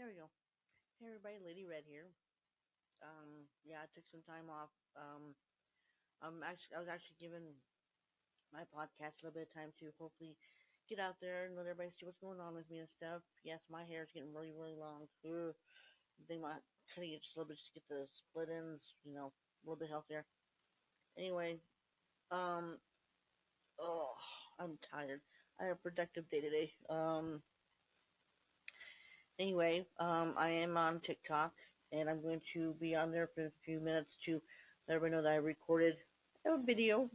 There we go. Hey everybody, Lady Red here. Um, yeah, I took some time off. Um, I'm actually, I was actually given my podcast a little bit of time to hopefully get out there and let everybody see what's going on with me and stuff. Yes, my hair is getting really, really long. Ugh. They might cutting it just a little bit just get the split ends, you know, a little bit healthier. Anyway, um, oh, I'm tired. I had a productive day today. Um, Anyway, um, I am on TikTok and I'm going to be on there for a few minutes to let everybody know that I recorded a video.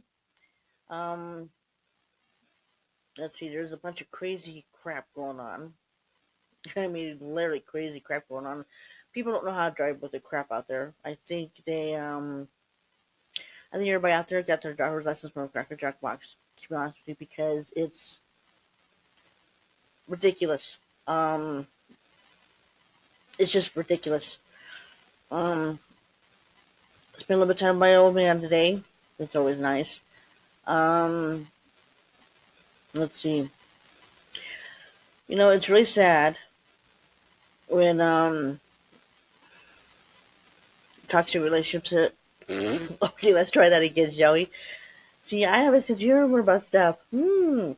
Um, let's see, there's a bunch of crazy crap going on. I mean, literally crazy crap going on. People don't know how to drive with the crap out there. I think they, um, I think everybody out there got their driver's license from a Cracker Jack box, to be honest with you, because it's ridiculous. Um, it's just ridiculous. Um, spent a little bit of time with my old man today. It's always nice. Um, let's see. You know, it's really sad when um toxic relationships. okay, let's try that again, Joey. See, I have a sense of humor about stuff. Hmm.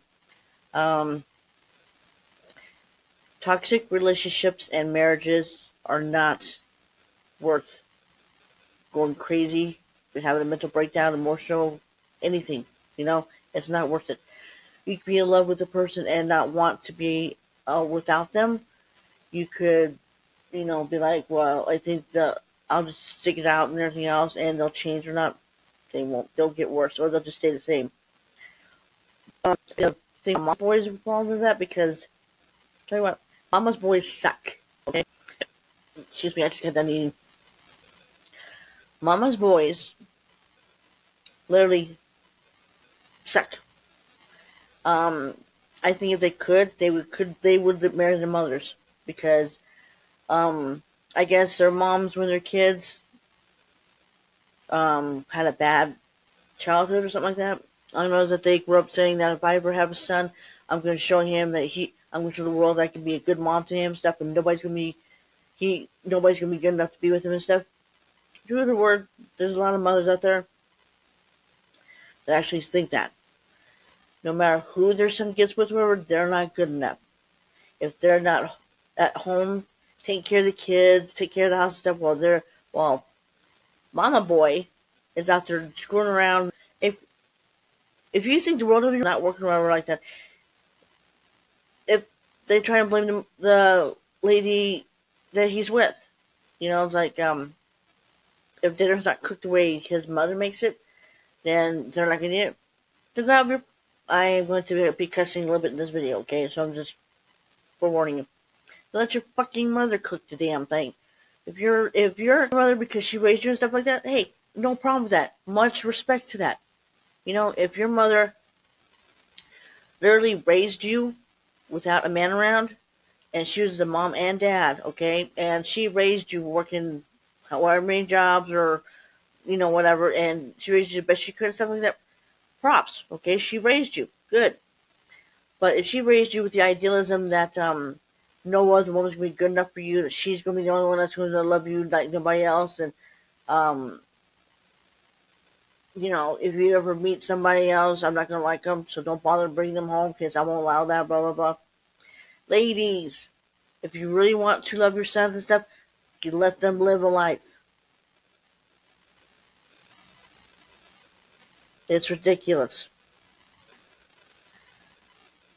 Um, Toxic relationships and marriages are not worth going crazy, having a mental breakdown, emotional, anything. You know, it's not worth it. You could be in love with a person and not want to be uh, without them. You could, you know, be like, well, I think the I'll just stick it out and everything else, and they'll change or not. They won't. They'll get worse, or they'll just stay the same. Um, I think my boys fall into that because, tell you what, Mama's boys suck. Okay? Excuse me, I just got done eating. Mama's boys literally suck. Um, I think if they could, they would could they would marry their mothers because, um, I guess their moms when they're kids, um, had a bad childhood or something like that. I know that they grew up saying that if I ever have a son, I'm going to show him that he I'm going to show the world I can be a good mom to him, stuff, and nobody's going to be, he, nobody's going to be good enough to be with him and stuff. True to the word, there's a lot of mothers out there that actually think that. No matter who their son gets with, whoever, they're not good enough. If they're not at home, take care of the kids, take care of the house and stuff, while they're, well, mama boy is out there screwing around. If, if you think the world you not working around like that, they try and blame the, the lady that he's with. You know, it's like um, if dinner's not cooked the way his mother makes it, then they're not gonna eat it. So I am going to be cussing a little bit in this video, okay? So I'm just forewarning you. Let your fucking mother cook the damn thing. If you're if you're a mother because she raised you and stuff like that, hey, no problem with that. Much respect to that. You know, if your mother literally raised you without a man around, and she was the mom and dad, okay, and she raised you working however many jobs or you know whatever, and she raised you the best she could, stuff like that. Props, okay, she raised you, good. But if she raised you with the idealism that um, no other woman's gonna be good enough for you, that she's gonna be the only one that's gonna love you like nobody else, and um, you know, if you ever meet somebody else, I'm not gonna like them, so don't bother bringing them home because I won't allow that. Blah blah blah. Ladies, if you really want to love your sons and stuff, you let them live a life. It's ridiculous.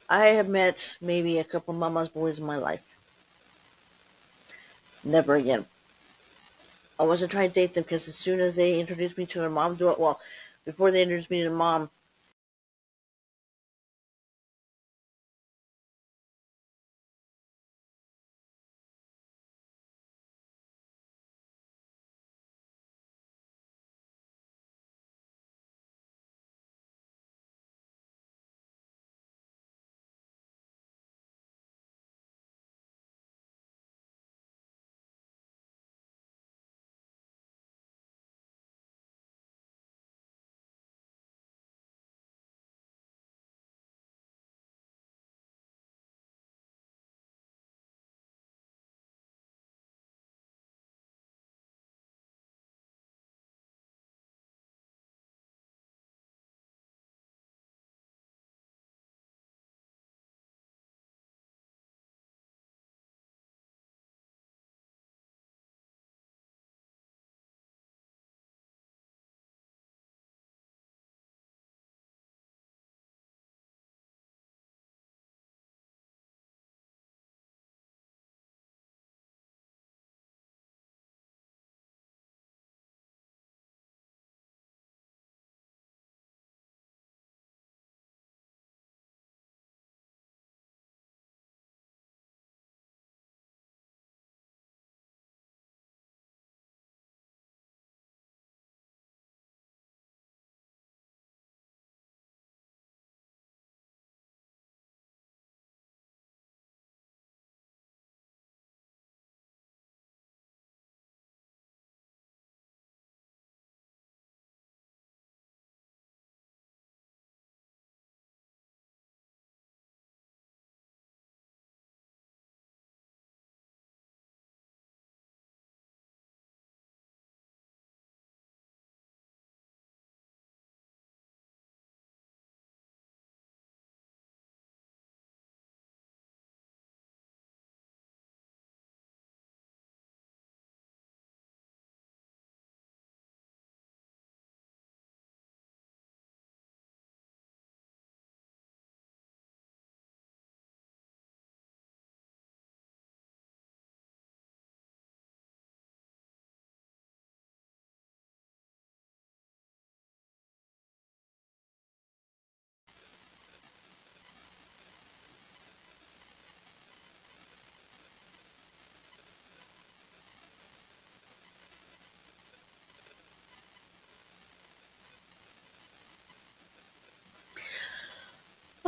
I have met maybe a couple mama's boys in my life. Never again. I wasn't trying to date them because as soon as they introduced me to their mom, well. Before they introduced me to mom,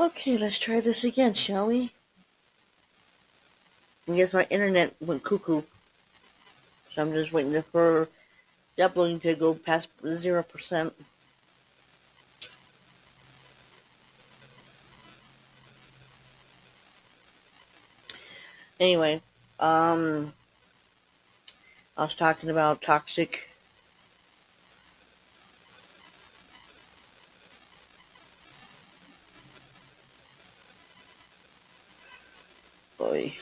Okay, let's try this again, shall we? I guess my internet went cuckoo. So I'm just waiting for uploading to go past 0%. Anyway, um, I was talking about toxic boy.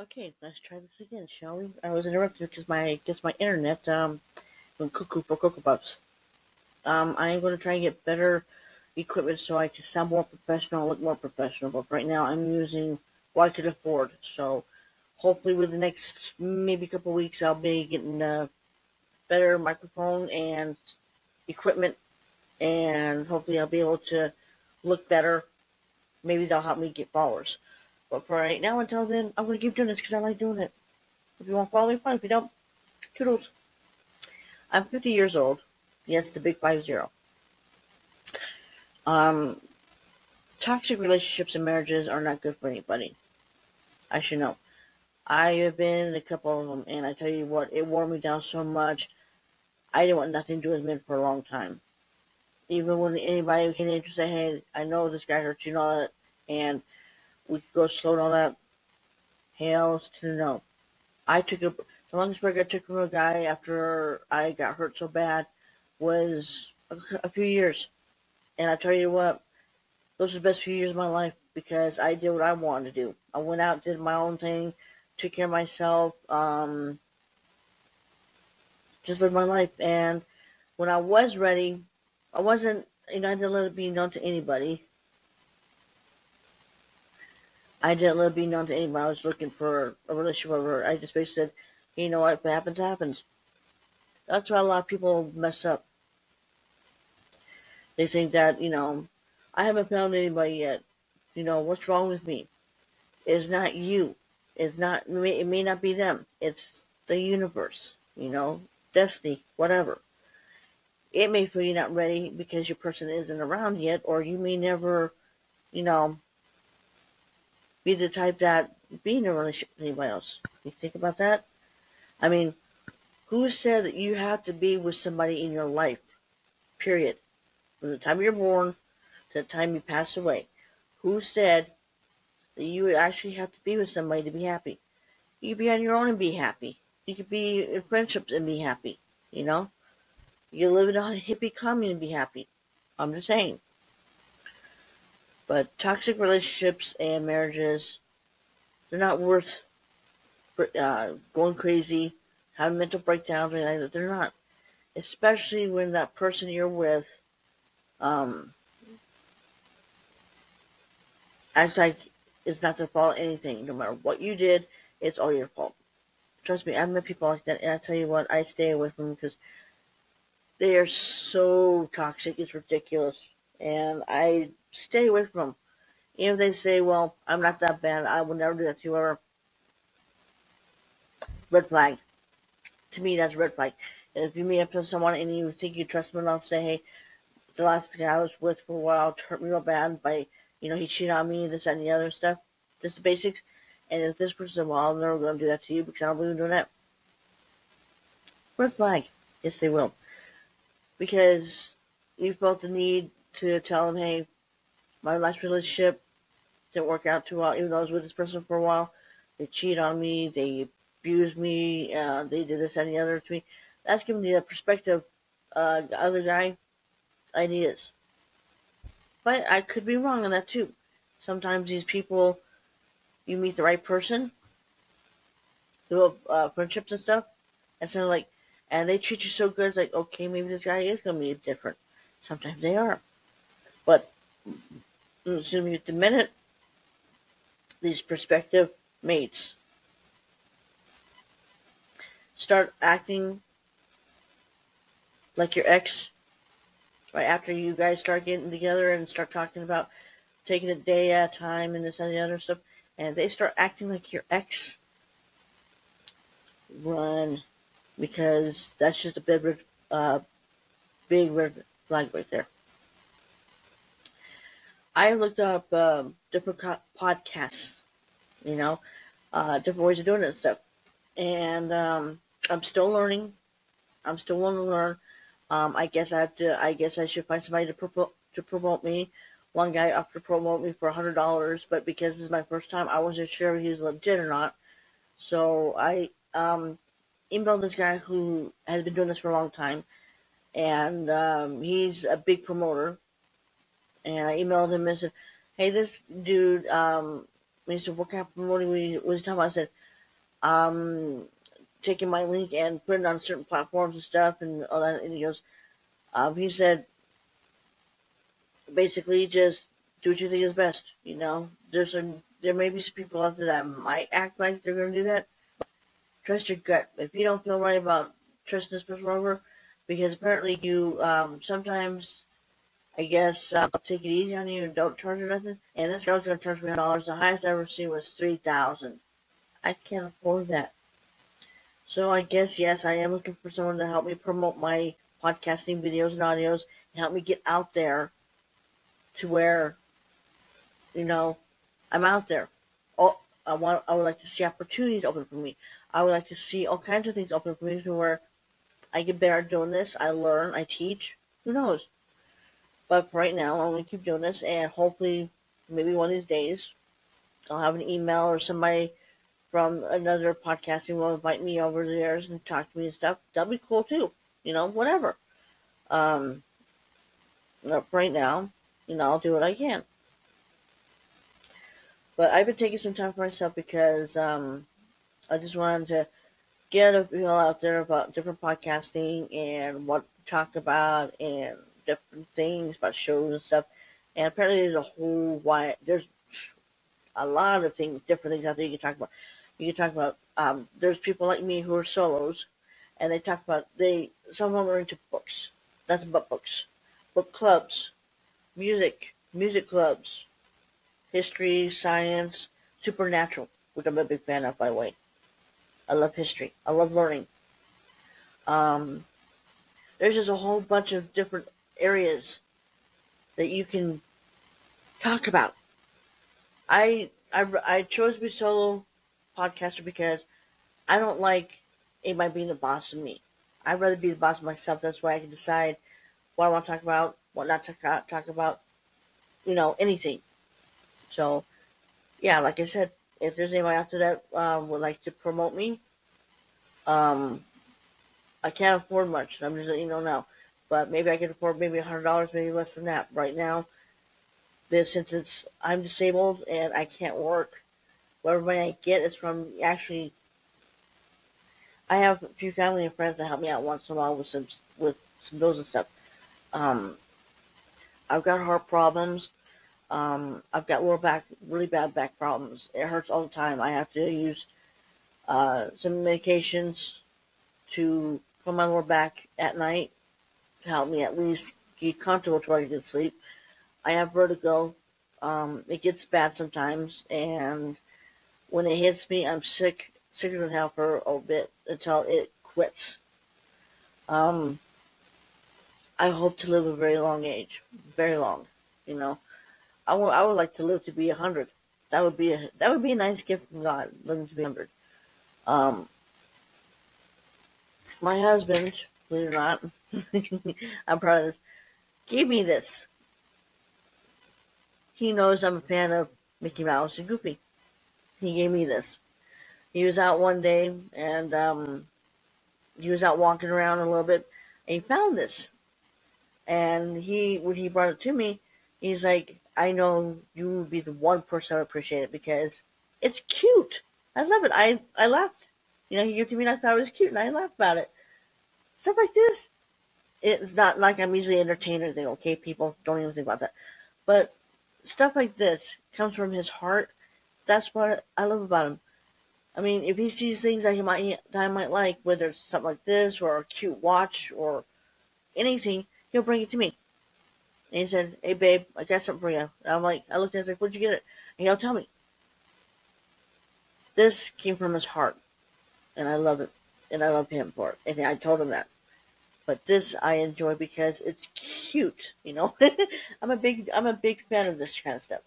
Okay, let's try this again, shall we? I was interrupted because my guess my internet um went cuckoo for Cocoa Puffs. Um, I am going to try and get better equipment so I can sound more professional, look more professional. But right now, I'm using what I could afford. So hopefully, with the next maybe couple weeks, I'll be getting a better microphone and equipment, and hopefully, I'll be able to look better. Maybe that'll help me get followers. But for right now, until then, I'm going to keep doing this because I like doing it. If you want to follow me, fine. If you don't, toodles. I'm 50 years old. Yes, the big five zero. Um, toxic relationships and marriages are not good for anybody. I should know. I have been in a couple of them, and I tell you what, it wore me down so much. I didn't want nothing to do with men for a long time. Even when anybody came in to say, "Hey, I know this guy hurt you," and all that, and we could go slow and all that. Hell's to no. I took a the longest break I took from a guy after I got hurt so bad was a, a few years. And I tell you what, those are the best few years of my life because I did what I wanted to do. I went out, did my own thing, took care of myself, um, just lived my life. And when I was ready, I wasn't, you know, I didn't let it be known to anybody. I didn't let it be known to anybody. I was looking for a relationship over. I just basically said, you know what, if it happens, happens. That's why a lot of people mess up. They think that, you know, I haven't found anybody yet. You know, what's wrong with me? It's not you. It's not, it may not be them. It's the universe, you know, destiny, whatever. It may feel you're not ready because your person isn't around yet, or you may never, you know, be the type that be in a relationship with anybody else. You think about that? I mean, who said that you have to be with somebody in your life? Period. From the time you're born to the time you pass away. Who said that you would actually have to be with somebody to be happy? You could be on your own and be happy. You could be in friendships and be happy, you know? You live in a hippie commune and be happy. I'm just saying. But toxic relationships and marriages, they're not worth uh, going crazy, having mental breakdowns, or anything like that. They're not. Especially when that person you're with um, acts like it's not their fault anything. No matter what you did, it's all your fault. Trust me, I've met people like that, and I tell you what, I stay away from them because they are so toxic. It's ridiculous, and I stay away from them. Even if they say, "Well, I'm not that bad. I will never do that to you," ever. Red flag. To me, that's a red flag. And if you meet up with someone and you think you trust them enough, say, "Hey, the last guy I was with for a while hurt me real bad by, you know, he cheated on me, this and the other stuff, just the basics." And if this person says, "Well, I'm never going to do that to you because I don't believe in doing that," red flag. Yes, they will because you felt the need to tell them, hey, my last relationship didn't work out too well, even though I was with this person for a while. They cheated on me, they abused me, uh, they did this and the other to me. That's giving me a perspective uh, the other guy ideas. But I could be wrong on that too. Sometimes these people, you meet the right person, through uh, friendships and stuff, and so like and they treat you so good. It's like, okay, maybe this guy is going to be different. Sometimes they are. But me, the minute. These prospective mates. Start acting like your ex, right after you guys start getting together and start talking about taking a day at a time and this and the other stuff, and they start acting like your ex, run because that's just a big, uh, big red flag right there. I looked up um, different co- podcasts, you know, uh, different ways of doing it and stuff, and um, I'm still learning. I'm still wanting to learn. Um, I guess I have to. I guess I should find somebody to promote to promote me. One guy offered to promote me for a hundred dollars, but because this is my first time, I wasn't sure if he was legit or not. So I um, emailed this guy who has been doing this for a long time, and um, he's a big promoter. And I emailed him and said, "Hey, this dude." Um, he said, "What kind of promoting was he talking about?" I said, "Um, taking my link and putting it on certain platforms and stuff, and all that." And he goes, um, "He said, basically, just do what you think is best. You know, there's a there may be some people out there that might act like they're going to do that." trust your gut. If you don't feel right about trusting this person over, because apparently you um, sometimes, I guess, uh, I'll take it easy on you and don't charge her nothing. And this girl's gonna charge me dollars. The highest I ever seen was three thousand. I can't afford that. So I guess yes, I am looking for someone to help me promote my podcasting videos and audios and help me get out there to where, you know, I'm out there. Oh, I want. I would like to see opportunities open for me. I would like to see all kinds of things open for me to where I get better at doing this. I learn, I teach. Who knows? But right now, I'm going to keep doing this, and hopefully, maybe one of these days, I'll have an email or somebody from another podcasting will invite me over there and talk to me and stuff. That'll be cool too. You know, whatever. Um, right now, you know, I'll do what I can. But I've been taking some time for myself because um, I just wanted to get a feel out there about different podcasting and what to talk about and different things about shows and stuff. And apparently, there's a whole wide there's a lot of things, different things out there you can talk about. You can talk about um, there's people like me who are solos, and they talk about they some of them are into books. That's about books, book clubs, music, music clubs, history, science, supernatural, which I'm a big fan of, by the way. I love history. I love learning. Um, there's just a whole bunch of different areas that you can talk about. I I, I chose to be solo podcaster because I don't like anybody being the boss of me. I'd rather be the boss of myself. That's why I can decide what I want to talk about, what not to talk about, you know, anything. So, yeah, like I said, if there's anybody out there that um, would like to promote me, um, I can't afford much. I'm just letting you know now. But maybe I can afford maybe a hundred dollars, maybe less than that. Right now, this since it's I'm disabled and I can't work, whatever money I get is from actually. I have a few family and friends that help me out once in a while with some with some bills and stuff. Um, I've got heart problems. Um, I've got lower back, really bad back problems. It hurts all the time. I have to use uh, some medications to for my lower back at night to help me at least get comfortable to where I can sleep. I have vertigo. Um, it gets bad sometimes, and when it hits me, I'm sick, sicker than hell for a bit until it quits. Um, I hope to live a very long age, very long. You know, I would, I would like to live to be a hundred. That would be a that would be a nice gift from God, living to be hundred. Um, my husband, believe it or not, I'm proud of this, Give me this. He knows I'm a fan of Mickey Mouse and Goofy. He gave me this. He was out one day and um, he was out walking around a little bit and he found this. And he, when he brought it to me, he's like, I know you would be the one person I would appreciate it because it's cute. I love it. I, I laughed. You know, he gave it to me and I thought it was cute and I laughed about it. Stuff like this. It's not like I'm easily entertained or anything, okay? People don't even think about that. But stuff like this comes from his heart. That's what I love about him. I mean, if he sees things that he might that I might like, whether it's something like this or a cute watch or anything, he'll bring it to me. And he said, "Hey, babe, I got something for you." And I'm like, I looked at him, I was like, "Where'd you get it?" And he'll tell me. This came from his heart, and I love it, and I love him for it. And I told him that. But this I enjoy because it's cute, you know. I'm a big I'm a big fan of this kind of stuff.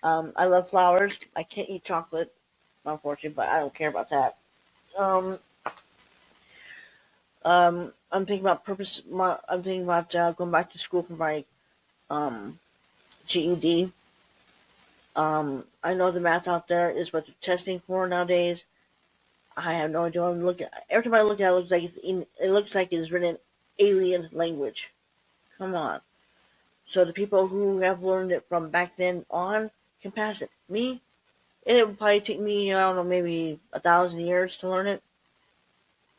Um, I love flowers. I can't eat chocolate, unfortunately, but I don't care about that. Um, um, I'm thinking about purpose. My, I'm thinking about uh, going back to school for my um, GED. Um, I know the math out there is what they're testing for nowadays. I have no idea. I'm looking. Every time I look at it, it looks like it's in, it looks like it's written in alien language. Come on. So the people who have learned it from back then on can pass it. Me, it would probably take me I don't know maybe a thousand years to learn it.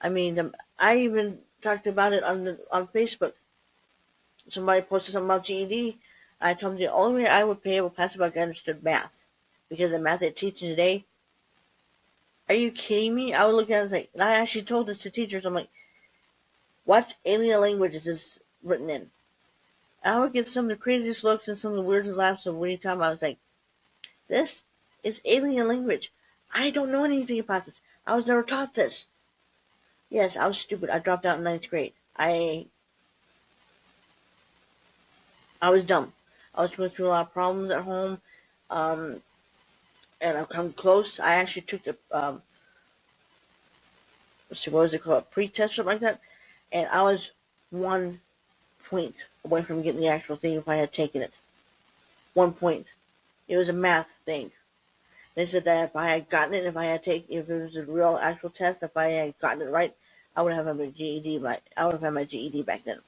I mean, I even talked about it on the, on Facebook. Somebody posted something about GED. I told them the only way I would be able to pass it if I understood math, because the math they teach today are you kidding me? I would look at it and say, and I actually told this to teachers. I'm like, what alien language is this written in? I would get some of the craziest looks and some of the weirdest laughs of when you talking about. I was like, this is alien language. I don't know anything about this. I was never taught this. Yes, I was stupid. I dropped out in ninth grade. I I was dumb. I was going through a lot of problems at home. Um, and I've come close. I actually took the um, what was it called, pre-test, or something like that, and I was one point away from getting the actual thing if I had taken it. One point. It was a math thing. They said that if I had gotten it, if I had taken, if it was a real actual test, if I had gotten it right, I would have had my GED. By, I would have had my GED back then.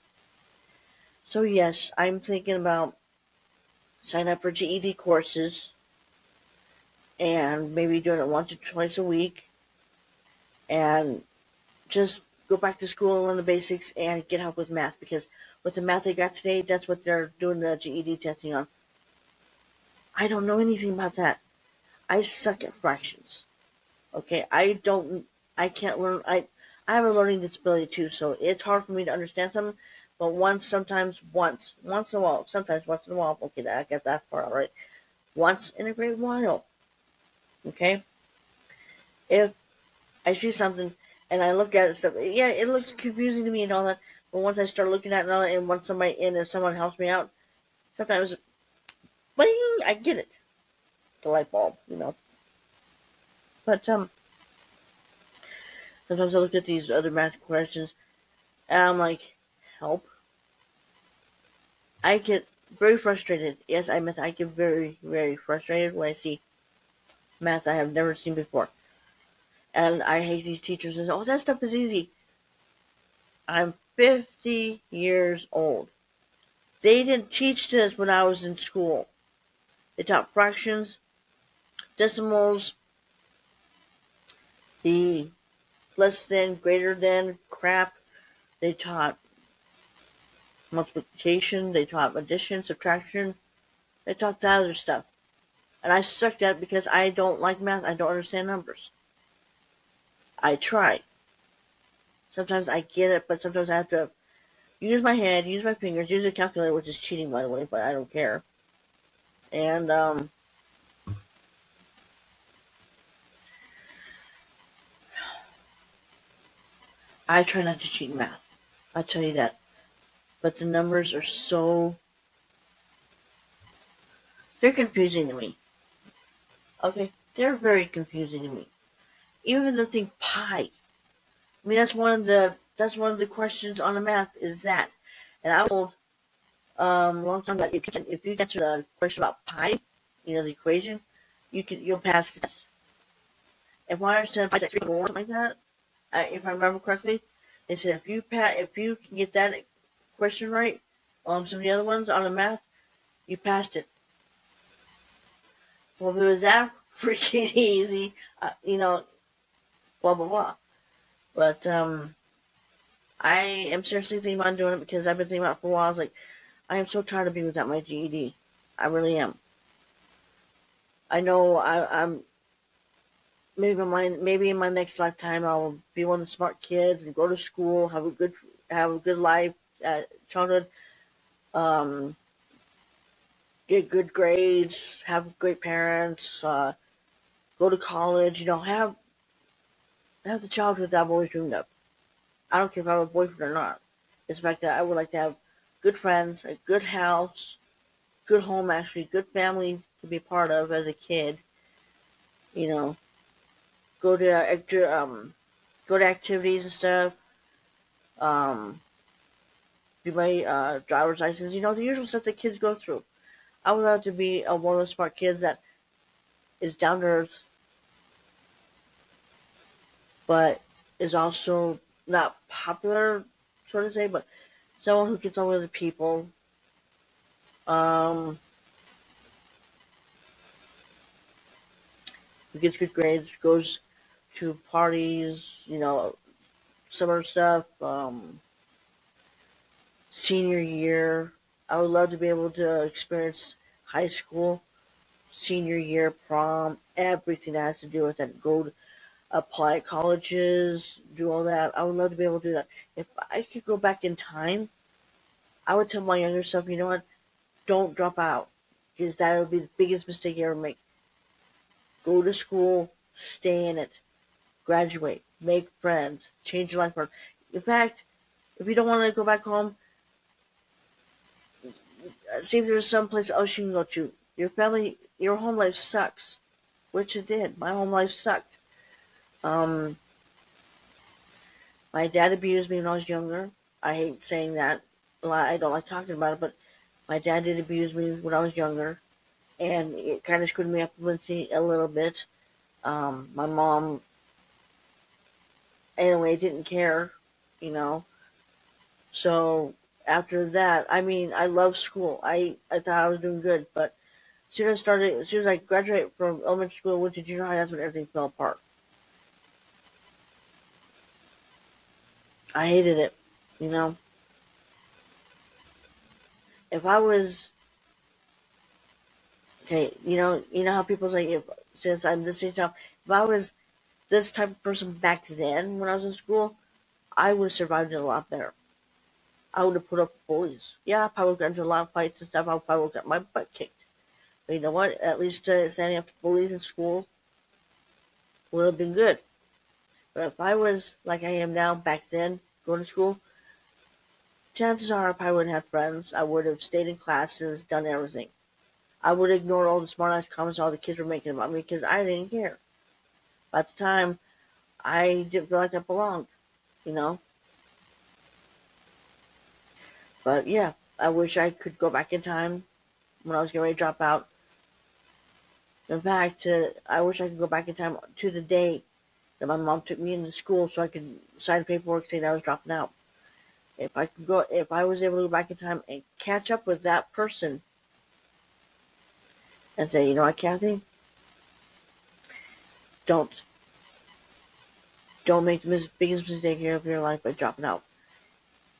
So yes, I'm thinking about sign up for GED courses and maybe doing it once or twice a week and just go back to school learn the basics and get help with math because with the math they got today, that's what they're doing the GED testing on. I don't know anything about that. I suck at fractions. Okay, I don't, I can't learn, I, I have a learning disability too, so it's hard for me to understand something, but once, sometimes, once, once in a while, sometimes once in a while, okay, I get that far, alright. Once in a great while, Okay? If I see something and I look at it stuff, yeah, it looks confusing to me and all that. But once I start looking at it and all that, and once somebody in if someone helps me out, sometimes, bing, I get it. The light bulb, you know. But um, sometimes I look at these other math questions, and I'm like, help. I get very frustrated. Yes, I admit I get very, very frustrated when I see math I have never seen before. And I hate these teachers and oh that stuff is easy. I'm 50 years old. They didn't teach this when I was in school. They taught fractions, decimals, the less than, greater than crap. They taught multiplication, they taught addition, subtraction, they taught that other stuff. And I sucked at it because I don't like math, I don't understand numbers. I try. Sometimes I get it, but sometimes I have to use my head, use my fingers, use a calculator, which is cheating by the way, but I don't care. And um I try not to cheat math. I'll tell you that. But the numbers are so they're confusing to me. Okay, they're very confusing to me. Even the thing pi. I mean that's one of the that's one of the questions on the math is that. And I told um long time ago if you can, if you answer the question about pi, you know the equation, you can you'll pass the test. If I understand pi is three like that, I, if I remember correctly, they said if you pat if you can get that question right on some of the other ones on the math, you passed it. Well, if it was that freaking easy, uh, you know, blah blah blah. But um, I am seriously thinking about doing it because I've been thinking about it for a while. I was like, I am so tired of being without my GED. I really am. I know I, I'm maybe my maybe in my next lifetime I'll be one of the smart kids and go to school, have a good have a good life, uh, childhood, um, get good grades, have great parents, uh, go to college, you know, have have the childhood that I've always dreamed of. I don't care if I have a boyfriend or not. It's the fact that I would like to have good friends, a good house, good home actually, good family to be part of as a kid. You know, go to um, go to activities and stuff. Um, do my uh, driver's license. You know, the usual stuff that kids go through. I would love to be a, one of those smart kids that is down to earth, but is also not popular, sort of say, but someone who gets on with the people. Um, who gets good grades, goes to parties, you know, summer stuff, um, senior year. I would love to be able to experience high school, senior year, prom, everything that has to do with that. Go to apply at colleges, do all that. I would love to be able to do that. If I could go back in time, I would tell my younger self, you know what? Don't drop out. Because that would be the biggest mistake you ever make. Go to school, stay in it, graduate, make friends, change your life. In fact, if you don't want to go back home, see if there's some place else you can go to. Your family, your home life sucks, which it did. My home life sucked. Um, my dad abused me when I was younger. I hate saying that. I don't like talking about it, but my dad did abuse me when I was younger, and it kind of screwed me up mentally a little bit. Um, my mom, anyway, didn't care, you know. So after that, I mean, I love school. I I thought I was doing good, but as soon as I started, as soon as I graduated from elementary school, went to junior high, that's when everything fell apart. I hated it, you know. If I was okay, you know, you know how people say if since I'm this age now, if I was this type of person back then when I was in school, I would have survived it a lot better. I would have put up bullies. Yeah, I probably got into a lot of fights and stuff. I probably got my butt kicked. But you know what? At least uh, standing up to bullies in school would have been good. But if I was like I am now back then, going to school, chances are if I wouldn't have friends. I would have stayed in classes, done everything. I would ignore all the smart ass comments all the kids were making about me because I didn't care. By the time, I didn't feel like I belonged, you know? But yeah, I wish I could go back in time when I was getting ready to drop out. In fact, uh, I wish I could go back in time to the day my mom took me into school so I could sign paperwork saying I was dropping out. If I could go, if I was able to go back in time and catch up with that person and say, you know what, Kathy, don't, don't make the biggest mistake of your life by dropping out.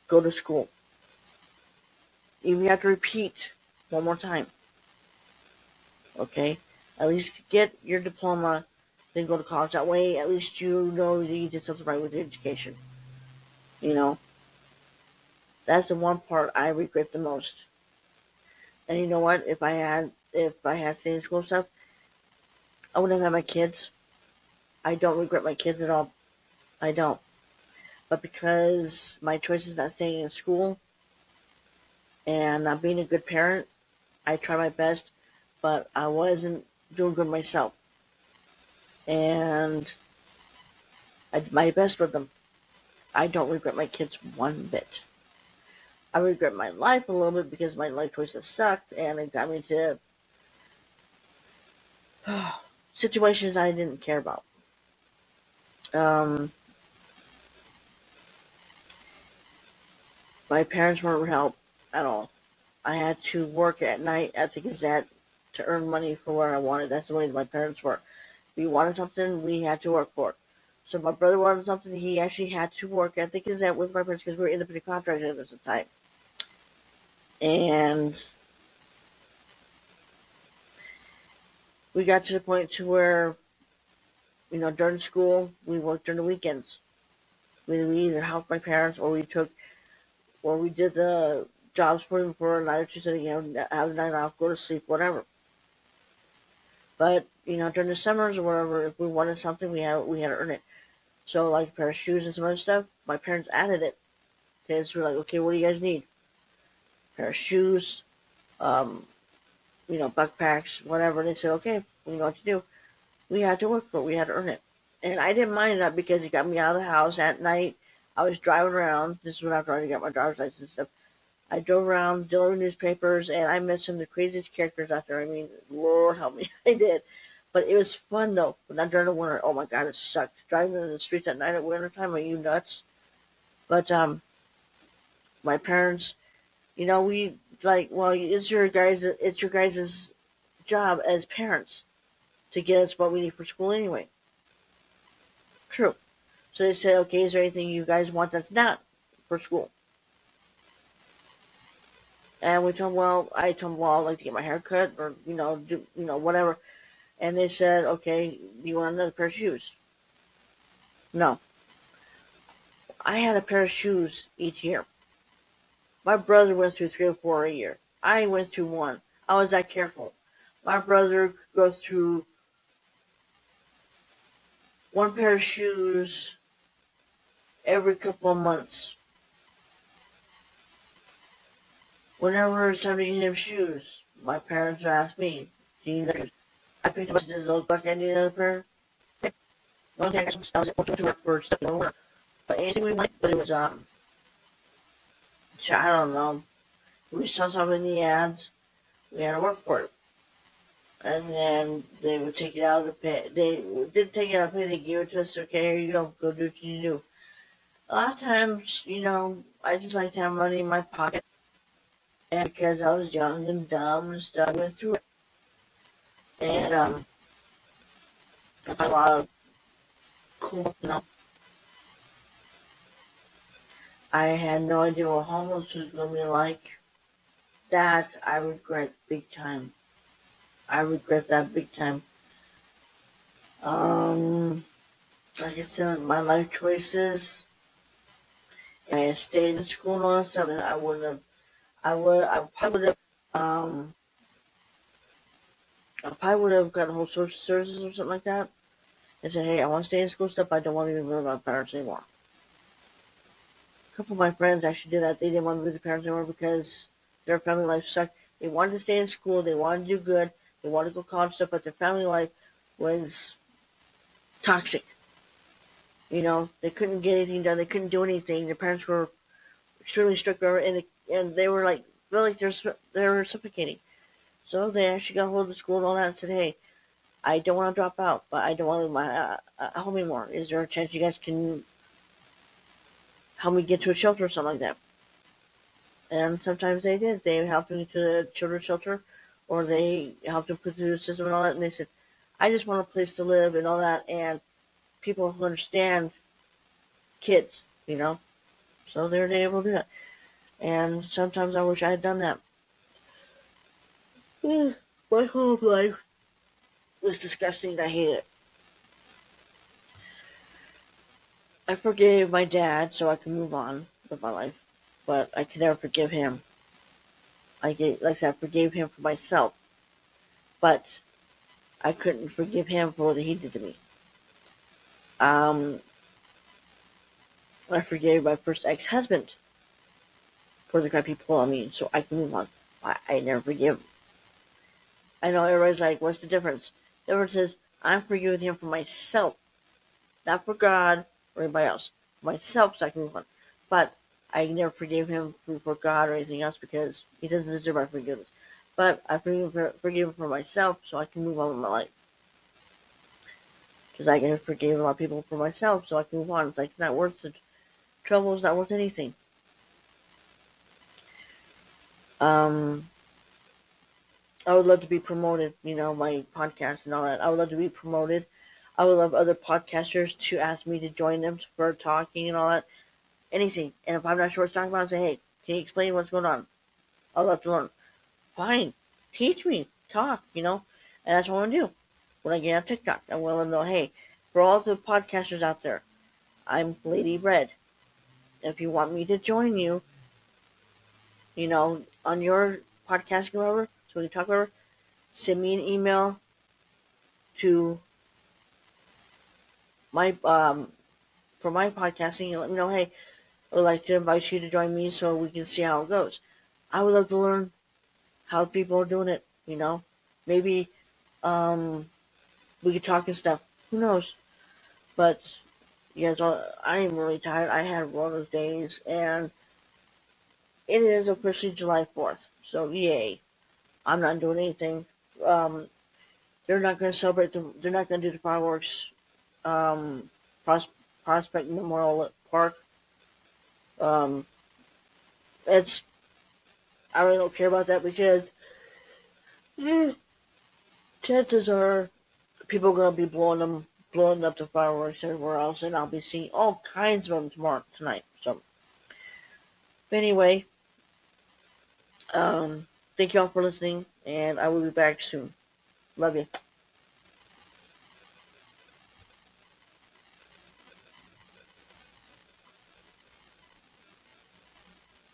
Go to school. Even if you have to repeat one more time. Okay? At least get your diploma, then go to college. That way, at least you know that you did something right with your education. You know? That's the one part I regret the most. And you know what? If I had if I had stayed in school stuff, I wouldn't have had my kids. I don't regret my kids at all. I don't. But because my choice is not staying in school and not being a good parent, I tried my best, but I wasn't doing good myself. And I did my best with them. I don't regret my kids one bit. I regret my life a little bit because my life choices sucked and it got me to situations I didn't care about. Um, my parents weren't help at all. I had to work at night at the Gazette to earn money for what I wanted. That's the way my parents were. We wanted something, we had to work for it. So my brother wanted something, he actually had to work at the Gazette with my parents because we were independent contractors at the time. And we got to the point to where, you know, during school, we worked during the weekends. We, we either helped my parents or we took, or we did the jobs for them for a night or two, so you know, have a night off, go to sleep, whatever. But you know, during the summers or whatever, if we wanted something, we had we had to earn it. So like a pair of shoes and some other stuff, my parents added it because we're like, okay, what do you guys need? A pair of shoes, um, you know, backpacks, whatever. And they said, okay, we know what to do. We had to work for it. We had to earn it. And I didn't mind that because it got me out of the house at night. I was driving around. This is when after I got my driver's license and stuff. I drove around delivering newspapers, and I met some of the craziest characters out there. I mean, Lord help me, I did. But it was fun though. But not during the winter. Oh my God, it sucked. Driving in the streets at night at winter time. Are you nuts? But um, my parents you know, we like, well, it's your guys, it's your guys' job as parents to get us what we need for school anyway. True. So they say, okay, is there anything you guys want that's not for school? And we told them, well, I told them, well, I'd like to get my hair cut or, you know, do, you know, whatever. And they said, okay, do you want another pair of shoes? No. I had a pair of shoes each year. My brother went through three or four a year. I went through one. I was that careful. My brother could go through one pair of shoes every couple of months. Whenever it's time to him shoes, my parents ask me, do you need? I picked up this old buck, I need another pair. One day I was able to work for stuff But anything we went, but it was, um, I don't know. We saw something in the ads. We had to work for it. And then they would take it out of the pay. They didn't take it out of the pay. They gave it to us. Okay, you go. Go do what you do. A lot of times, you know, I just like to have money in my pocket. And because I was young and dumb and stuff, I went through it. And, um, a lot of cool, you know, I had no idea what homeless was going to be like. That I regret big time. I regret that big time. Um, like I said, my life choices. And I had stayed in school and all that I wouldn't have. I would. I probably would have. Um, I probably would have gotten a whole social services or something like that, and said, "Hey, I want to stay in school stuff. I don't want to even live with my parents anymore." A couple of my friends actually did that. They didn't want to visit parents anymore because their family life sucked. They wanted to stay in school. They wanted to do good. They wanted to go college stuff, but their family life was toxic. You know, they couldn't get anything done. They couldn't do anything. Their parents were extremely strict, and they, and they were like, like they're they were suffocating. So they actually got hold of the school and all that and said, "Hey, I don't want to drop out, but I don't want to leave my uh, uh, home anymore. Is there a chance you guys can help me get to a shelter or something like that. And sometimes they did. They helped me to the children's shelter, or they helped them put through the system and all that. And they said, I just want a place to live and all that. And people who understand kids, you know. So they're able to do that. And sometimes I wish I had done that. My whole life was disgusting. I hate it. I forgave my dad so I can move on with my life, but I can never forgive him. I gave, like I said, I forgave him for myself, but I couldn't forgive him for what he did to me. Um, I forgave my first ex-husband for the crap he pulled on me, so I can move on. I, I never forgive. I know everybody's like, what's the difference? The difference is I'm forgiving him for myself, not for God or anybody else. Myself, so I can move on. But I never forgave him for God or anything else because he doesn't deserve my forgiveness. But I forgive him, forgive him for myself so I can move on with my life. Because I can forgive a lot of people for myself so I can move on. It's like it's not worth the trouble. It's not worth anything. Um, I would love to be promoted, you know, my podcast and all that. I would love to be promoted. I would love other podcasters to ask me to join them for talking and all that. Anything. And if I'm not sure what to talk about, I say, hey, can you explain what's going on? I'd love to learn. Fine. Teach me. Talk, you know? And that's what I want to do. When I get on TikTok, I want to know, hey, for all the podcasters out there, I'm Lady Red. If you want me to join you, you know, on your podcast, whatever, so talk about send me an email to my um for my podcasting and let me know, hey, I would like to invite you to join me so we can see how it goes. I would love to learn how people are doing it, you know. Maybe um we could talk and stuff. Who knows? But yes, I am really tired. I had one of those days and it is officially July 4th. So yay. I'm not doing anything. Um, they're not going to celebrate the. They're not going to do the fireworks. Um, Pros- Prospect Memorial Park. Um, it's. I really don't care about that because eh, chances are people are going to be blowing them, blowing up the fireworks everywhere else, and I'll be seeing all kinds of them tomorrow tonight. So, anyway, um, Thank you all for listening, and I will be back soon. Love you.